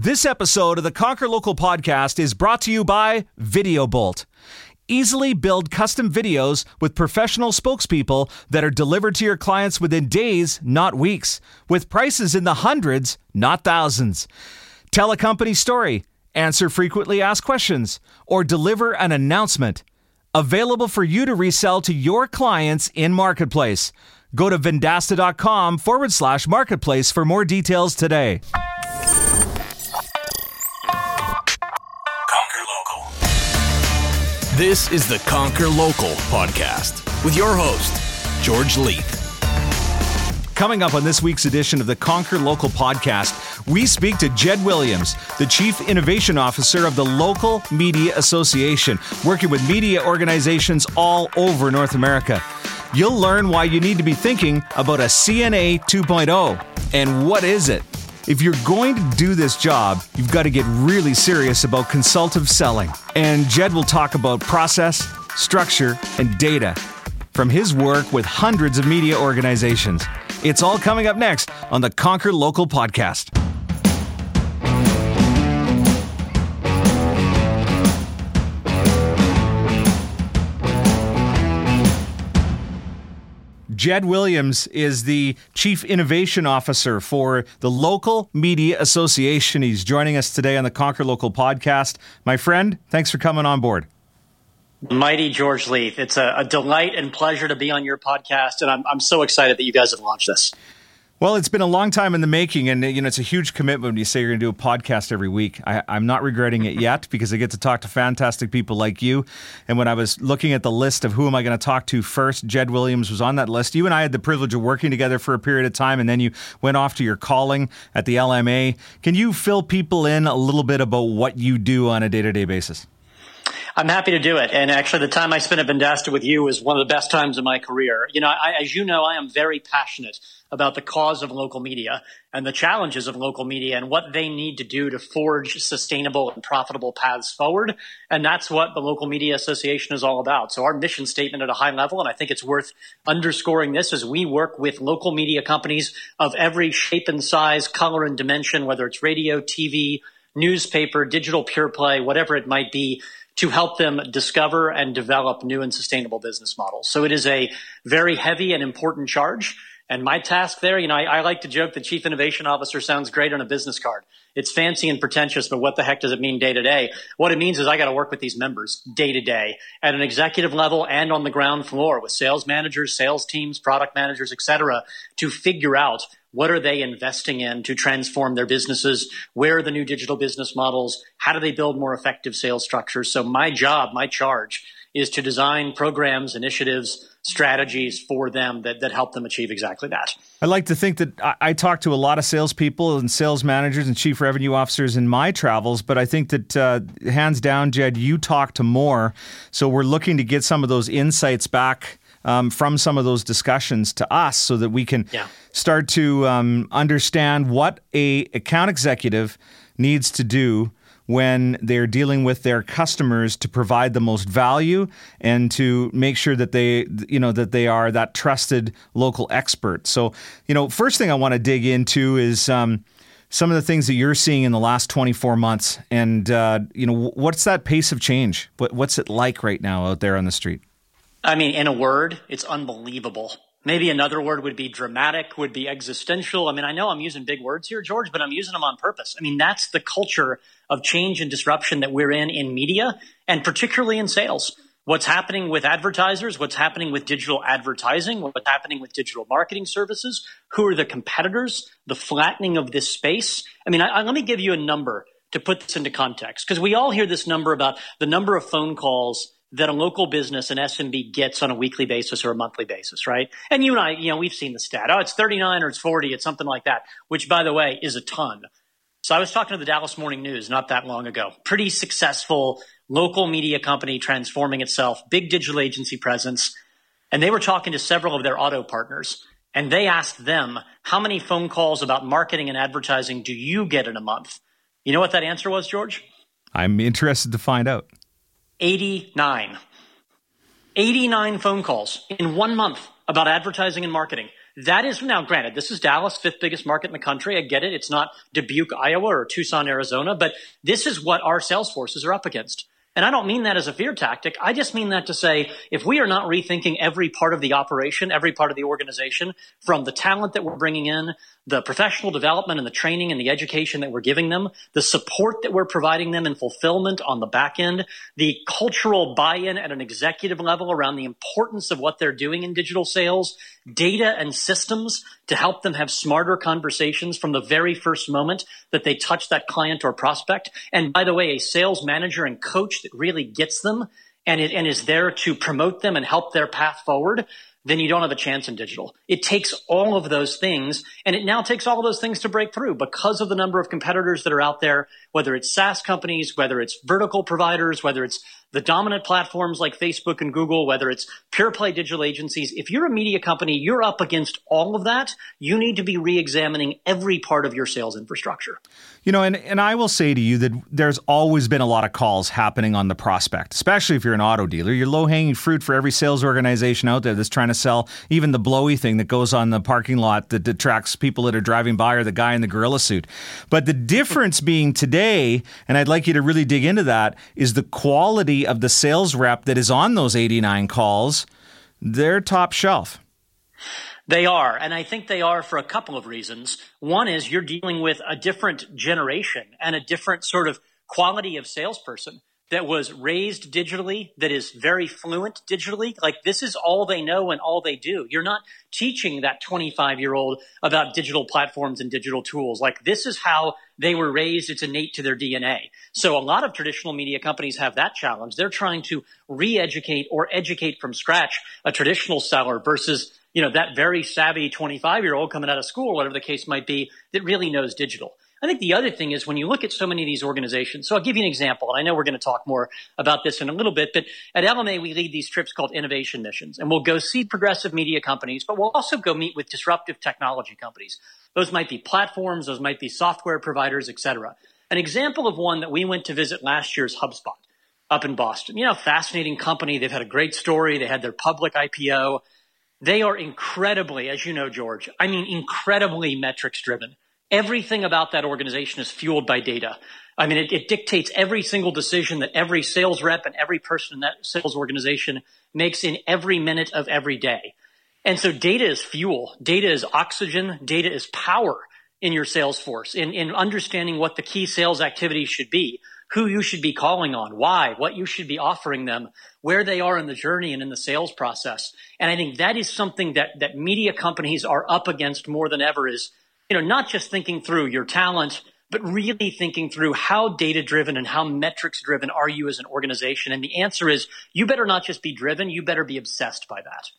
This episode of the Conquer Local podcast is brought to you by VideoBolt. Easily build custom videos with professional spokespeople that are delivered to your clients within days, not weeks, with prices in the hundreds, not thousands. Tell a company story, answer frequently asked questions, or deliver an announcement. Available for you to resell to your clients in Marketplace. Go to vendasta.com forward slash marketplace for more details today. This is the Conquer Local podcast with your host, George Leith. Coming up on this week's edition of the Conquer Local podcast, we speak to Jed Williams, the Chief Innovation Officer of the Local Media Association, working with media organizations all over North America. You'll learn why you need to be thinking about a CNA 2.0 and what is it. If you're going to do this job, you've got to get really serious about consultative selling. And Jed will talk about process, structure, and data from his work with hundreds of media organizations. It's all coming up next on the Conquer Local podcast. Jed Williams is the Chief Innovation Officer for the Local Media Association. He's joining us today on the Conquer Local podcast. My friend, thanks for coming on board. Mighty George Leith. It's a, a, delight and pleasure to be on your podcast, and I'm, I'm so excited that you guys have launched this. Well, it's been a long time in the making, and you know it's a huge commitment when you say you're going to do a podcast every week. I, am not regretting it yet because I get to talk to fantastic people like you. And when I was looking at the list of who am I going to talk to first, Jed Williams was on that list. You and I had the privilege of working together for a period of time, and then you went off to your calling at the LMA. Can you fill people in a little bit about what you do on a day to day basis? I'm happy to do it. And actually, the time I spent at Vendasta with you was one of the best times of my career. You know, I, as you know, I am very passionate about the cause of local media and the challenges of local media and what they need to do to forge sustainable and profitable paths forward. And that's what the Local Media Association is all about. So our mission statement at a high level, and I think it's worth underscoring this, is we work with local media companies of every shape and size, color and dimension, whether it's radio, TV, newspaper, digital pure play, whatever it might be, to help them discover and develop new and sustainable business models. So it is a very heavy and important charge. And my task there, you know, I, I, like to joke the chief innovation officer sounds great on a business card. It's fancy and pretentious, but what the heck does it mean day to day? What it means is I got to work with these members day to day at an executive level and on the ground floor with sales managers, sales teams, product managers, et cetera, to figure out what are they investing in to transform their businesses? Where are the new digital business models? How do they build more effective sales structures? So my job, my charge is to design programs, initiatives, strategies for them that, that help them achieve exactly that. I like to think that I, I, talk to a lot of salespeople and sales managers and chief revenue officers in my travels, but I think that uh, hands down, Jed, you talk to more. So we're looking to get some of those insights back um, from some of those discussions to us so that we can yeah. start to um, understand what a account executive needs to do when they're dealing with their customers to provide the most value and to make sure that they you know that they are that trusted local expert so you know first thing i want to dig into is um, some of the things that you're seeing in the last 24 months and uh, you know what's that pace of change what, what's it like right now out there on the street I mean, in a word, it's unbelievable. Maybe another word would be dramatic, would be existential. I mean, I know I'm using big words here, George, but I'm using them on purpose. I mean, that's the culture of change and disruption that we're in in media and particularly in sales. What's happening with advertisers, what's happening with digital advertising, what's happening with digital marketing services, who are the competitors, the flattening of this space. I mean, I, I, let me give you a number to put this into context because we all hear this number about the number of phone calls that a local business, an SMB gets on a weekly basis or a monthly basis, right? And you and I, you know, we've seen the stat. Oh, it's 39 or it's 40, it's something like that, which by the way is a ton. So I was talking to the Dallas Morning News not that long ago. Pretty successful local media company transforming itself, big digital agency presence. And they were talking to several of their auto partners and they asked them, how many phone calls about marketing and advertising do you get in a month? You know what that answer was, George? I'm interested to find out. 89. 89 phone calls in one month about advertising and marketing. That is now granted, this is Dallas, fifth biggest market in the country. I get it. It's not Dubuque, Iowa or Tucson, Arizona, but this is what our sales forces are up against. And I don't mean that as a fear tactic. I just mean that to say if we are not rethinking every part of the operation, every part of the organization, from the talent that we're bringing in, the professional development and the training and the education that we're giving them, the support that we're providing them and fulfillment on the back end, the cultural buy-in at an executive level around the importance of what they're doing in digital sales, data and systems to help them have smarter conversations from the very first moment that they touch that client or prospect. And by the way, a sales manager and coach that really gets them and, it, and is there to promote them and help their path forward then you don't have a chance in digital. It takes all of those things, and it now takes all of those things to break through because of the number of competitors that are out there, whether it's SaaS companies, whether it's vertical providers, whether it's the dominant platforms like Facebook and Google, whether it's pure play digital agencies. If you're a media company, you're up against all of that. You need to be re examining every part of your sales infrastructure. You know, and, and I will say to you that there's always been a lot of calls happening on the prospect, especially if you're an auto dealer. You're low hanging fruit for every sales organization out there that's trying to sell even the blowy thing that goes on the parking lot that attracts people that are driving by or the guy in the gorilla suit. But the difference being today, and I'd like you to really dig into that, is the quality of the sales rep that is on those 89 calls. They're top shelf. They are. And I think they are for a couple of reasons. One is you're dealing with a different generation and a different sort of quality of salesperson that was raised digitally, that is very fluent digitally. Like this is all they know and all they do. You're not teaching that 25 year old about digital platforms and digital tools. Like this is how they were raised. It's innate to their DNA. So a lot of traditional media companies have that challenge. They're trying to re-educate or educate from scratch a traditional seller versus you know, that very savvy 25 year old coming out of school, whatever the case might be, that really knows digital. I think the other thing is when you look at so many of these organizations. So I'll give you an example, and I know we're going to talk more about this in a little bit, but at LMA, we lead these trips called innovation missions, and we'll go see progressive media companies, but we'll also go meet with disruptive technology companies. Those might be platforms, those might be software providers, et cetera. An example of one that we went to visit last year is HubSpot up in Boston. You know, fascinating company. They've had a great story. They had their public IPO. They are incredibly, as you know, George, I mean, incredibly metrics driven. Everything about that organization is fueled by data. I mean, it, it, dictates every single decision that every sales rep and every person in that sales organization makes in every minute of every day. And so data is fuel. Data is oxygen. Data is power in your sales force in, in understanding what the key sales activities should be who you should be calling on, why, what you should be offering them, where they are in the journey and in the sales process. And I think that is something that, that media companies are up against more than ever is, you know, not just thinking through your talent, but really thinking through how data driven and how metrics driven are you as an organization? And the answer is you better not just be driven, you better be obsessed by that.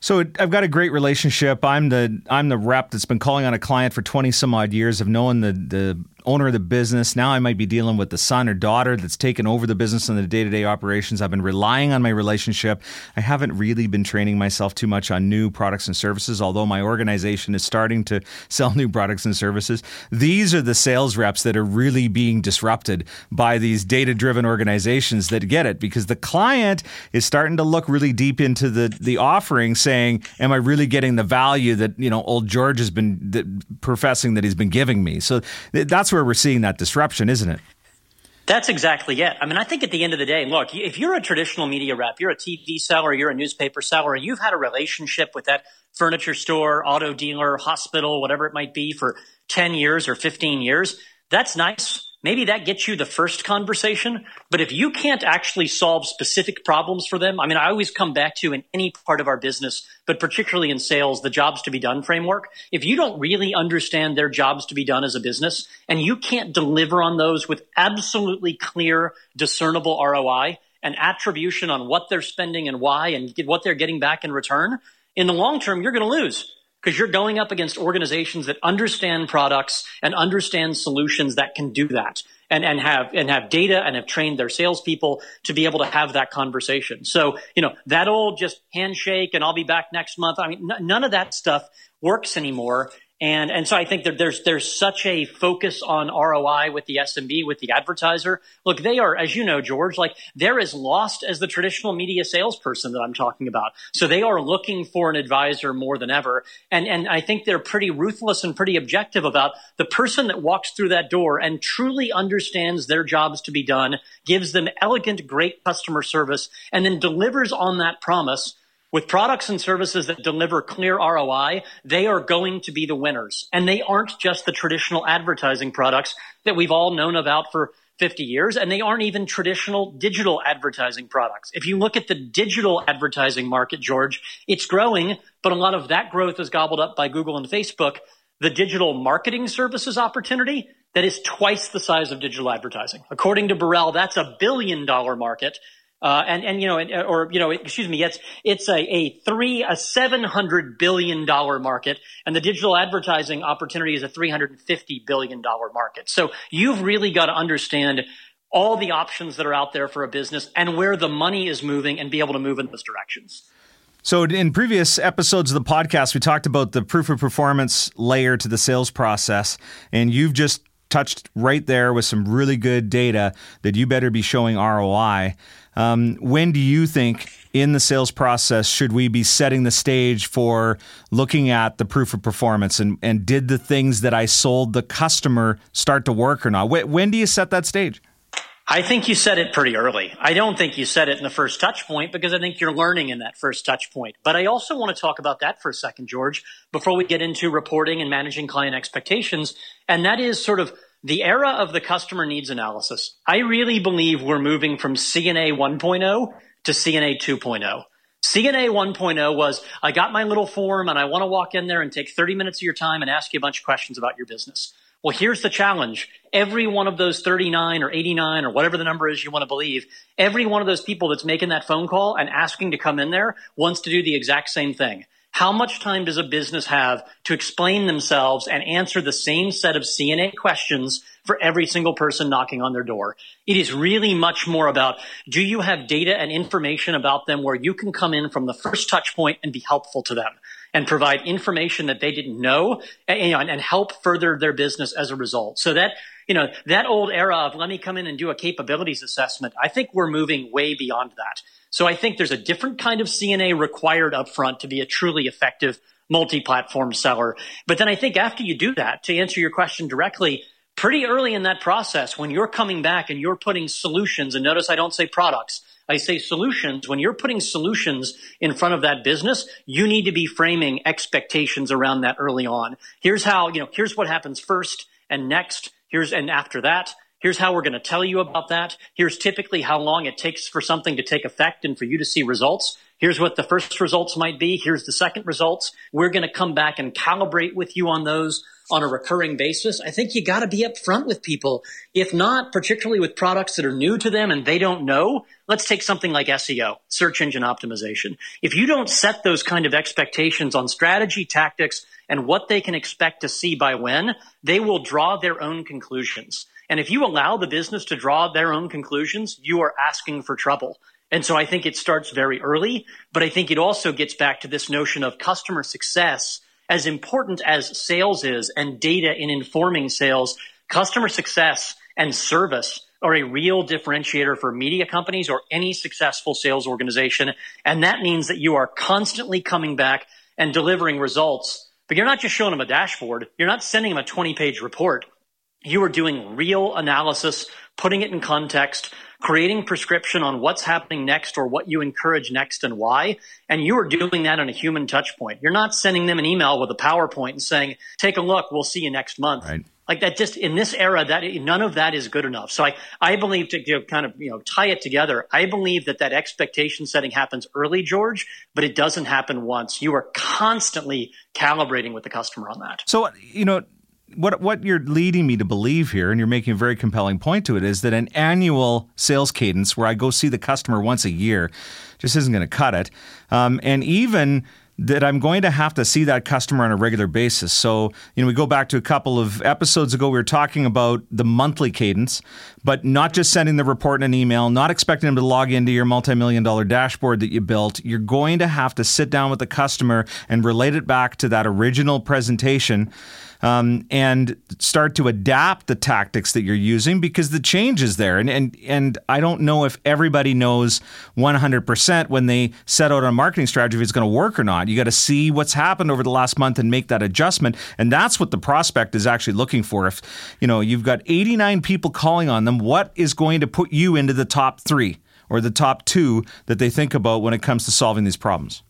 So I've got a great relationship. I'm the I'm the rep that's been calling on a client for 20 some odd years of knowing the the owner of the business. Now I might be dealing with the son or daughter that's taken over the business and the day to day operations. I've been relying on my relationship. I haven't really been training myself too much on new products and services, although my organization is starting to sell new products and services. These are the sales reps that are really being disrupted by these data driven organizations that get it because the client is starting to look really deep into the, the offering saying, Am I really getting the value that, you know, old George has been professing that he's been giving me? So that's where where we're seeing that disruption, isn't it? That's exactly it. I mean, I think at the end of the day, look, if you're a traditional media rep, you're a TV seller, you're a newspaper seller, you've had a relationship with that furniture store, auto dealer, hospital, whatever it might be for 10 years or 15 years, that's nice. Maybe that gets you the first conversation. But if you can't actually solve specific problems for them, I mean, I always come back to in any part of our business, but particularly in sales, the jobs to be done framework. If you don't really understand their jobs to be done as a business and you can't deliver on those with absolutely clear, discernible ROI and attribution on what they're spending and why and what they're getting back in return, in the long term, you're going to lose because you're going up against organizations that understand products and understand solutions that can do that and, and have and have data and have trained their salespeople to be able to have that conversation. So, you know, that old just handshake and I'll be back next month. I mean, n- none of that stuff works anymore. And, and so I think that there's, there's such a focus on ROI with the SMB, with the advertiser. Look, they are, as you know, George, like they're as lost as the traditional media salesperson that I'm talking about. So they are looking for an advisor more than ever. And, and I think they're pretty ruthless and pretty objective about the person that walks through that door and truly understands their jobs to be done, gives them elegant, great customer service, and then delivers on that promise with products and services that deliver clear ROI, they are going to be the winners. And they aren't just the traditional advertising products that we've all known about for 50 years, and they aren't even traditional digital advertising products. If you look at the digital advertising market, George, it's growing, but a lot of that growth is gobbled up by Google and Facebook. The digital marketing services opportunity, that is twice the size of digital advertising. According to Borrell, that's a billion dollar market. Uh, and, and, you know, or, you know, excuse me, it's, it's a, a three, a $700 billion market and the digital advertising opportunity is a $350 billion market. So you've really got to understand all the options that are out there for a business and where the money is moving and be able to move in those directions. So, in previous episodes of the podcast, we talked about the proof of performance layer to the sales process, and you've just touched right there with some really good data that you better be showing ROI. Um, when do you think in the sales process should we be setting the stage for looking at the proof of performance and, and did the things that I sold the customer start to work or not? When, when do you set that stage? I think you said it pretty early. I don't think you said it in the first touch point because I think you're learning in that first touch point. But I also want to talk about that for a second, George, before we get into reporting and managing client expectations. And that is sort of the era of the customer needs analysis. I really believe we're moving from CNA 1.0 to CNA 2.0. CNA 1.0 was I got my little form and I want to walk in there and take 30 minutes of your time and ask you a bunch of questions about your business. Well, here's the challenge. Every one of those 39 or 89 or whatever the number is you want to believe, every one of those people that's making that phone call and asking to come in there wants to do the exact same thing. How much time does a business have to explain themselves and answer the same set of CNA questions for every single person knocking on their door? It is really much more about do you have data and information about them where you can come in from the first touch point and be helpful to them and provide information that they didn't know eh, and, and help further their business as a result. So that you know, that old era of let me come in and do a capabilities assessment, I think we're moving way beyond that. So I think there's a different kind of CNA required upfront to be a truly effective multi-platform seller. But then I think after you do that, to answer your question directly, pretty early in that process, when you're coming back and you're putting solutions, and notice I don't say products, I say solutions. When you're putting solutions in front of that business, you need to be framing expectations around that early on. Here's how, you know, here's what happens first and next. Here's, and after that, Here's how we're going to tell you about that. Here's typically how long it takes for something to take effect and for you to see results. Here's what the first results might be. Here's the second results. We're going to come back and calibrate with you on those on a recurring basis. I think you got to be upfront with people. If not, particularly with products that are new to them and they don't know, let's take something like SEO, search engine optimization. If you don't set those kind of expectations on strategy, tactics, and what they can expect to see by when, they will draw their own conclusions. And if you allow the business to draw their own conclusions, you are asking for trouble. And so I think it starts very early, but I think it also gets back to this notion of customer success. As important as sales is and data in informing sales, customer success and service are a real differentiator for media companies or any successful sales organization. And that means that you are constantly coming back and delivering results, but you're not just showing them a dashboard. You're not sending them a 20 page report you are doing real analysis, putting it in context, creating prescription on what's happening next or what you encourage next and why. And you are doing that on a human touch point. You're not sending them an email with a PowerPoint and saying, take a look, we'll see you next month. Right. Like that just in this era, that none of that is good enough. So I, I believe to you know, kind of, you know, tie it together. I believe that that expectation setting happens early, George, but it doesn't happen once. You are constantly calibrating with the customer on that. So, you know, what what you're leading me to believe here, and you're making a very compelling point to it, is that an annual sales cadence where I go see the customer once a year just isn't going to cut it. Um, and even that I'm going to have to see that customer on a regular basis. So, you know, we go back to a couple of episodes ago, we were talking about the monthly cadence, but not just sending the report in an email, not expecting them to log into your multi million dollar dashboard that you built. You're going to have to sit down with the customer and relate it back to that original presentation um, and start to adapt the tactics that you're using because the change is there. And, and, and I don't know if everybody knows 100% when they set out on a marketing strategy if it's going to work or not. You got to see what's happened over the last month and make that adjustment. And that's what the prospect is actually looking for. If, you know, you've got 89 people calling on them, what is going to put you into the top three? Or the top two that they think about when it comes to solving these problems.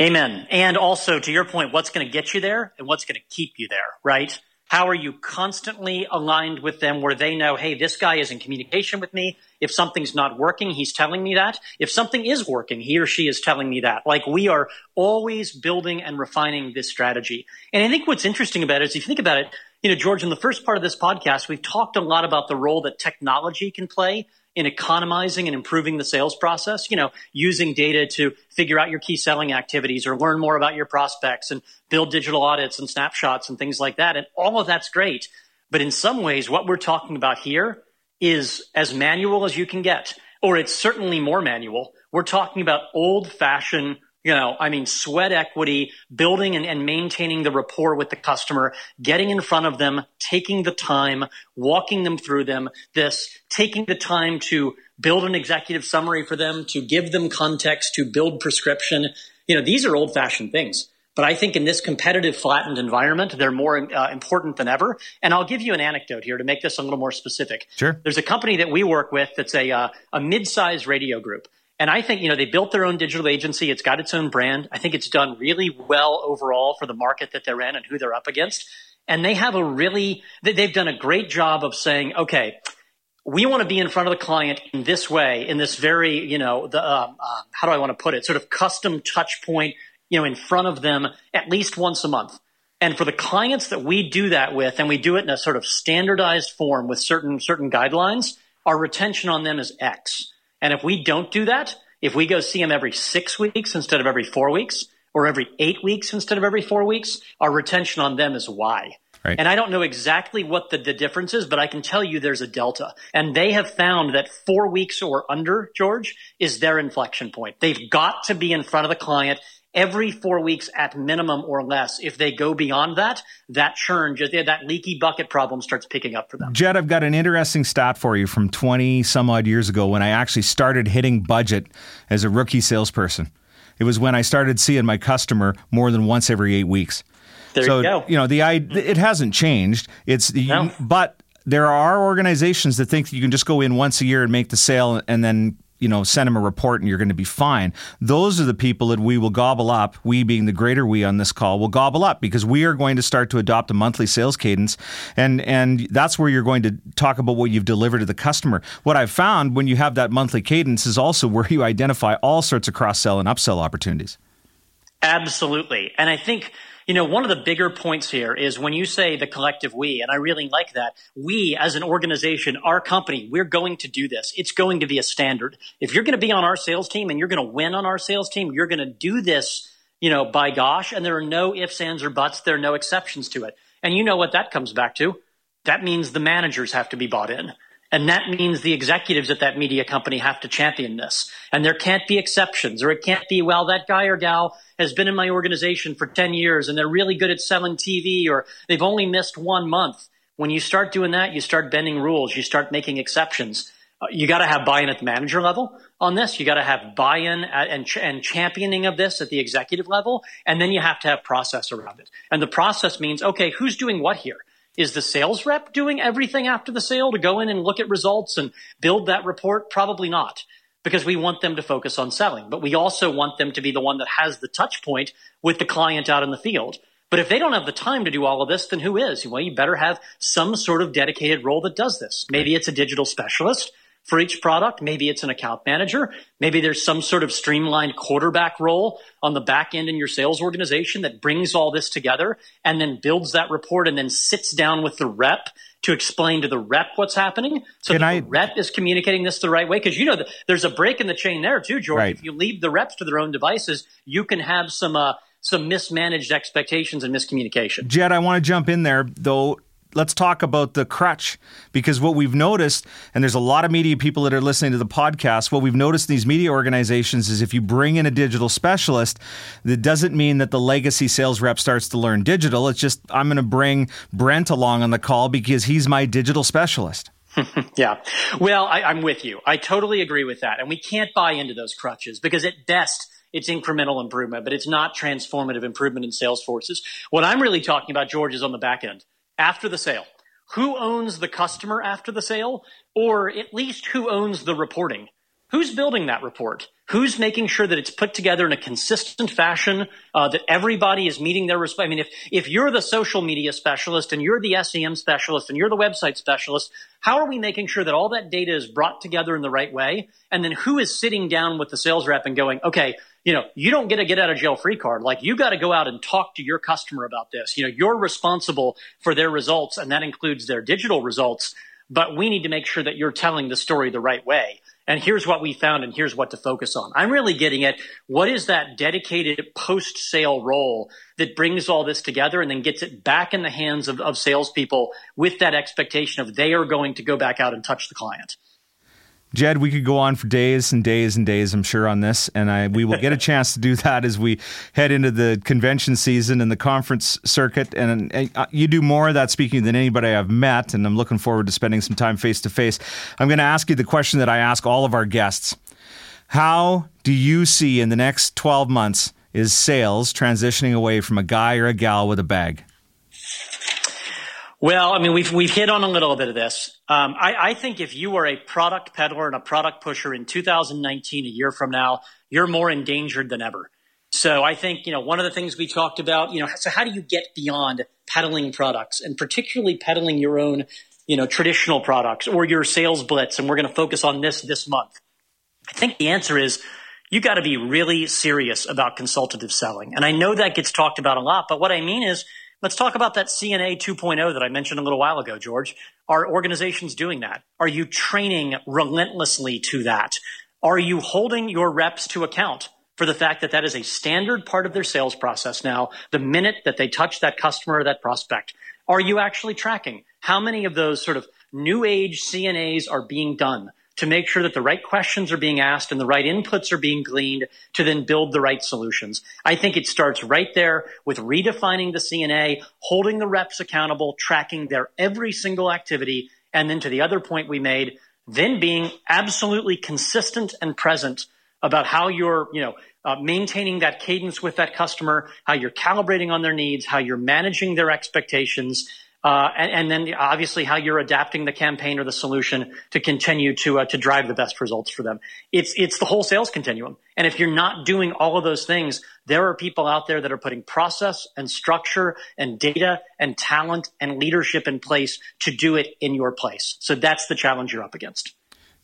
Amen. And also to your point, what's going to get you there and what's going to keep you there, right? How are you constantly aligned with them where they know, hey, this guy is in communication with me. If something's not working, he's telling me that. If something is working, he or she is telling me that. Like we are always building and refining this strategy. And I think what's interesting about it is if you think about it, you know, George, in the first part of this podcast, we've talked a lot about the role that technology can play in economizing and improving the sales process, you know, using data to figure out your key selling activities or learn more about your prospects and build digital audits and snapshots and things like that. And all of that's great. But in some ways, what we're talking about here is as manual as you can get, or it's certainly more manual. We're talking about old fashioned you know, I mean, sweat equity, building and, and, maintaining the rapport with the customer, getting in front of them, taking the time, walking them through them, this, taking the time to build an executive summary for them, to give them context, to build prescription. You know, these are old fashioned things. But I think in this competitive, flattened environment, they're more uh, important than ever. And I'll give you an anecdote here to make this a little more specific. Sure. There's a company that we work with that's a, uh, a mid-sized radio group. And I think, you know, they built their own digital agency. It's got its own brand. I think it's done really well overall for the market that they're in and who they're up against. And they have a really, they've done a great job of saying, okay, we want to be in front of the client in this way, in this very, you know, the, uh, how do I want to put it? Sort of custom touch point, you know, in front of them at least once a month. And for the clients that we do that with, and we do it in a sort of standardized form with certain, certain guidelines, our retention on them is X. And if we don't do that, if we go see them every six weeks instead of every four weeks, or every eight weeks instead of every four weeks, our retention on them is Y. Right. And I don't know exactly what the, the difference is, but I can tell you there's a delta. And they have found that four weeks or under, George, is their inflection point. They've got to be in front of the client every four weeks at minimum or less. If they go beyond that, that churn, just that leaky bucket problem starts picking up for them. Jed, I've got an interesting stat for you from 20 some odd years ago when I actually started hitting budget as a rookie salesperson. It was when I started seeing my customer more than once every eight weeks. There so, you go. You know, the it hasn't changed. It's no. but there are organizations that think you can just go in once a year and make the sale and then you know, send them a report and you're going to be fine. Those are the people that we will gobble up, we being the greater we on this call, will gobble up because we are going to start to adopt a monthly sales cadence. And, and that's where you're going to talk about what you've delivered to the customer. What I've found when you have that monthly cadence is also where you identify all sorts of cross sell and upsell opportunities. Absolutely. And I think you know, one of the bigger points here is when you say the collective we, and I really like that, we as an organization, our company, we're going to do this. It's going to be a standard. If you're going to be on our sales team and you're going to win on our sales team, you're going to do this, you know, by gosh, and there are no ifs, ands, or buts. There are no exceptions to it. And you know what that comes back to? That means the managers have to be bought in. And that means the executives at that media company have to champion this. And there can't be exceptions, or it can't be, well, that guy or gal has been in my organization for 10 years and they're really good at selling TV, or they've only missed one month. When you start doing that, you start bending rules, you start making exceptions. Uh, you got to have buy in at the manager level on this. You got to have buy in and, ch- and championing of this at the executive level. And then you have to have process around it. And the process means, okay, who's doing what here? Is the sales rep doing everything after the sale to go in and look at results and build that report? Probably not because we want them to focus on selling, but we also want them to be the one that has the touch point with the client out in the field. But if they don't have the time to do all of this, then who is? Well, you better have some sort of dedicated role that does this. Maybe it's a digital specialist for each product. Maybe it's an account manager. Maybe there's some sort of streamlined quarterback role on the back end in your sales organization that brings all this together and then builds that report and then sits down with the rep to explain to the rep what's happening so the rep is communicating this the right way because you know there's a break in the chain there too george right. if you leave the reps to their own devices you can have some uh, some mismanaged expectations and miscommunication. Jed, I want to jump in there though let's talk about the crutch because what we've noticed, and there's a lot of media people that are listening to the podcast, what we've noticed in these media organizations is if you bring in a digital specialist, that doesn't mean that the legacy sales rep starts to learn digital. It's just, I'm going to bring Brent along on the call because he's my digital specialist. yeah. Well, I, I'm with you. I totally agree with that. And we can't buy into those crutches because at best, it's incremental improvement, but it's not transformative improvement in sales forces. What I'm really talking about, George, is on the back end after the sale. Who owns the customer after the sale? Or at least who owns the reporting? Who's building that report? Who's making sure that it's put together in a consistent fashion, uh, that everybody is meeting their respect? I mean, if, if you're the social media specialist and you're the SEM specialist and you're the website specialist, how are we making sure that all that data is brought together in the right way? And then who is sitting down with the sales rep and going, okay, you know, you don't get a get out of jail free card. Like you got to go out and talk to your customer about this. You know, you're responsible for their results and that includes their digital results, but we need to make sure that you're telling the story the right way. And here's what we found and here's what to focus on. I'm really getting at what is that dedicated post sale role that brings all this together and then gets it back in the hands of, of salespeople with that expectation of they are going to go back out and touch the client. Jed, we could go on for days and days and days, I'm sure, on this, and I, we will get a chance to do that as we head into the convention season and the conference circuit. And uh, you do more of that speaking than anybody I've met, and I'm looking forward to spending some time face to face. I'm going to ask you the question that I ask all of our guests: How do you see in the next 12 months is sales transitioning away from a guy or a gal with a bag? Well, I mean, we've we've hit on a little bit of this. Um, I, I, think if you are a product peddler and a product pusher in 2019, a year from now, you're more endangered than ever. So I think you know one of the things we talked about. You know, so how do you get beyond peddling products and particularly peddling your own, you know, traditional products or your sales blitz? And we're going to focus on this this month. I think the answer is you got to be really serious about consultative selling. And I know that gets talked about a lot, but what I mean is Let's talk about that CNA 2.0 that I mentioned a little while ago, George. Are organizations doing that? Are you training relentlessly to that? Are you holding your reps to account for the fact that that is a standard part of their sales process now, the minute that they touch that customer or that prospect? Are you actually tracking how many of those sort of new age CNAs are being done? To make sure that the right questions are being asked and the right inputs are being gleaned to then build the right solutions. I think it starts right there with redefining the CNA, holding the reps accountable, tracking their every single activity, and then to the other point we made, then being absolutely consistent and present about how you're, you know, uh, maintaining that cadence with that customer, how you're calibrating on their needs, how you're managing their expectations, uh, and, and, then obviously how you're adapting the campaign or the solution to continue to uh, to drive the best results for them. It's it's the whole sales continuum. And if you're not doing all of those things, there are people out there that are putting process and structure and data and talent and leadership in place to do it in your place. So that's the challenge you're up against.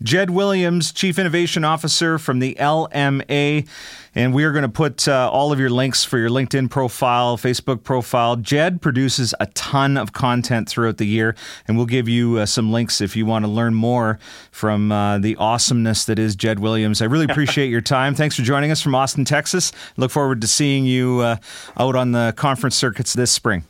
Jed Williams, Chief Innovation Officer from the LMA. And we are going to put uh, all of your links for your LinkedIn profile, Facebook profile. Jed produces a ton of content throughout the year, and we'll give you uh, some links if you want to learn more from uh, the awesomeness that is Jed Williams. I really appreciate your time. Thanks for joining us from Austin, Texas. Look forward to seeing you uh, out on the conference circuits this spring.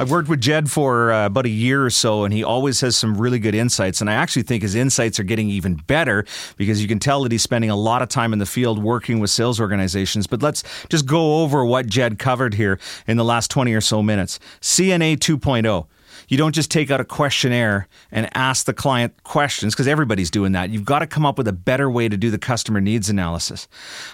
I've worked with Jed for uh, about a year or so, and he always has some really good insights. And I actually think his insights are getting even better because you can tell that he's spending a lot of time in the field working with sales organizations. But let's just go over what Jed covered here in the last 20 or so minutes. CNA 2.0. You don't just take out a questionnaire and ask the client questions because everybody's doing that. You've got to come up with a better way to do the customer needs analysis.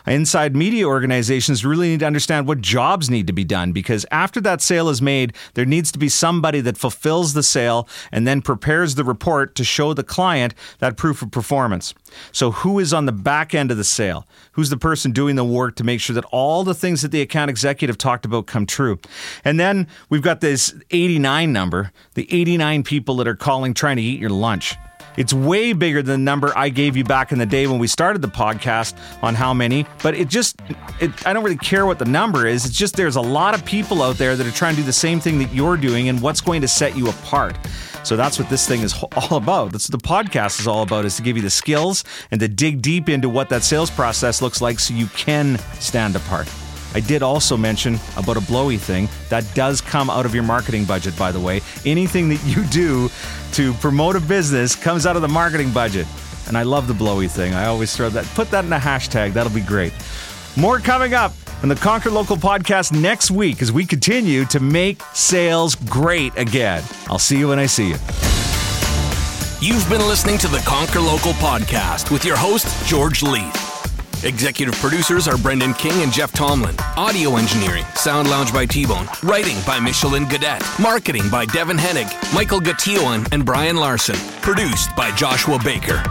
Inside media organizations really need to understand what jobs need to be done because after that sale is made, there needs to be somebody that fulfills the sale and then prepares the report to show the client that proof of performance. So, who is on the back end of the sale? Who's the person doing the work to make sure that all the things that the account executive talked about come true? And then we've got this 89 number the 89 people that are calling trying to eat your lunch. It's way bigger than the number I gave you back in the day when we started the podcast on how many, but it just, it, I don't really care what the number is. It's just there's a lot of people out there that are trying to do the same thing that you're doing and what's going to set you apart. So that's what this thing is all about. That's what the podcast is all about is to give you the skills and to dig deep into what that sales process looks like so you can stand apart. I did also mention about a blowy thing. That does come out of your marketing budget, by the way. Anything that you do to promote a business comes out of the marketing budget. And I love the blowy thing. I always throw that, put that in a hashtag. That'll be great. More coming up on the Conquer Local podcast next week as we continue to make sales great again. I'll see you when I see you. You've been listening to the Conquer Local podcast with your host, George Leith. Executive producers are Brendan King and Jeff Tomlin. Audio engineering, Sound Lounge by T-Bone. Writing by Michelin Gadet. Marketing by Devin Hennig, Michael Gatillan, and Brian Larson. Produced by Joshua Baker.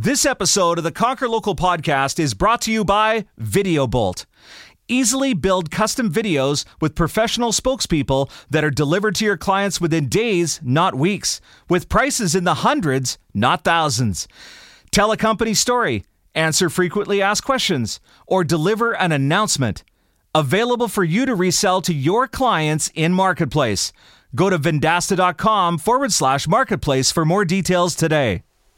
This episode of the Conquer Local podcast is brought to you by VideoBolt. Easily build custom videos with professional spokespeople that are delivered to your clients within days, not weeks, with prices in the hundreds, not thousands. Tell a company story, answer frequently asked questions, or deliver an announcement. Available for you to resell to your clients in Marketplace. Go to vendasta.com forward slash marketplace for more details today.